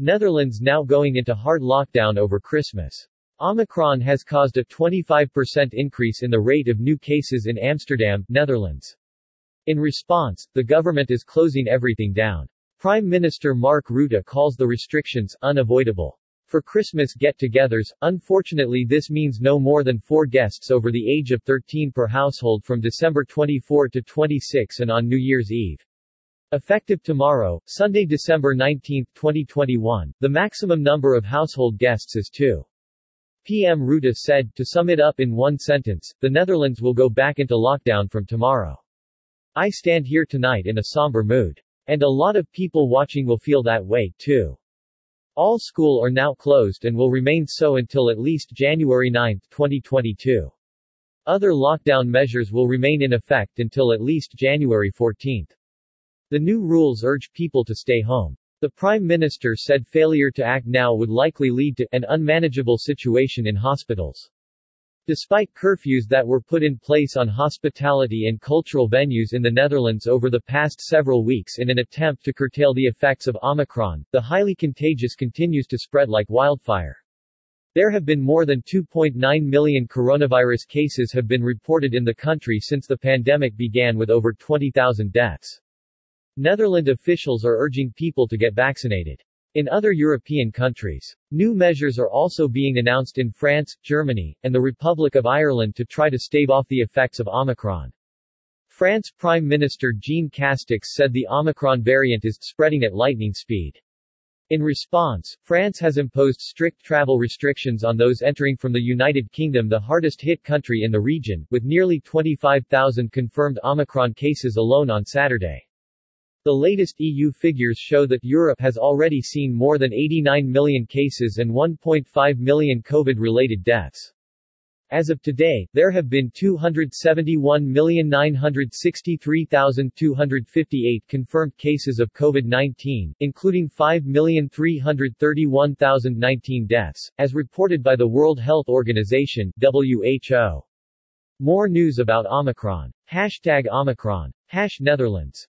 Netherlands now going into hard lockdown over Christmas. Omicron has caused a 25% increase in the rate of new cases in Amsterdam, Netherlands. In response, the government is closing everything down. Prime Minister Mark Rutte calls the restrictions unavoidable. For Christmas get-togethers, unfortunately this means no more than four guests over the age of 13 per household from December 24 to 26 and on New Year's Eve. Effective tomorrow, Sunday, December 19, 2021, the maximum number of household guests is 2. PM Rutte said, to sum it up in one sentence, the Netherlands will go back into lockdown from tomorrow. I stand here tonight in a somber mood. And a lot of people watching will feel that way, too. All school are now closed and will remain so until at least January 9, 2022. Other lockdown measures will remain in effect until at least January 14. The new rules urge people to stay home. The Prime Minister said failure to act now would likely lead to an unmanageable situation in hospitals. Despite curfews that were put in place on hospitality and cultural venues in the Netherlands over the past several weeks in an attempt to curtail the effects of Omicron, the highly contagious continues to spread like wildfire. There have been more than 2.9 million coronavirus cases have been reported in the country since the pandemic began with over 20,000 deaths. Netherlands officials are urging people to get vaccinated. In other European countries, new measures are also being announced in France, Germany, and the Republic of Ireland to try to stave off the effects of Omicron. France Prime Minister Jean Castex said the Omicron variant is spreading at lightning speed. In response, France has imposed strict travel restrictions on those entering from the United Kingdom the hardest hit country in the region, with nearly 25,000 confirmed Omicron cases alone on Saturday. The latest EU figures show that Europe has already seen more than 89 million cases and 1.5 million COVID-related deaths. As of today, there have been 271,963,258 confirmed cases of COVID-19, including 5,331,019 deaths, as reported by the World Health Organization WHO. More news about Omicron. Hashtag Omicron. Hash Netherlands.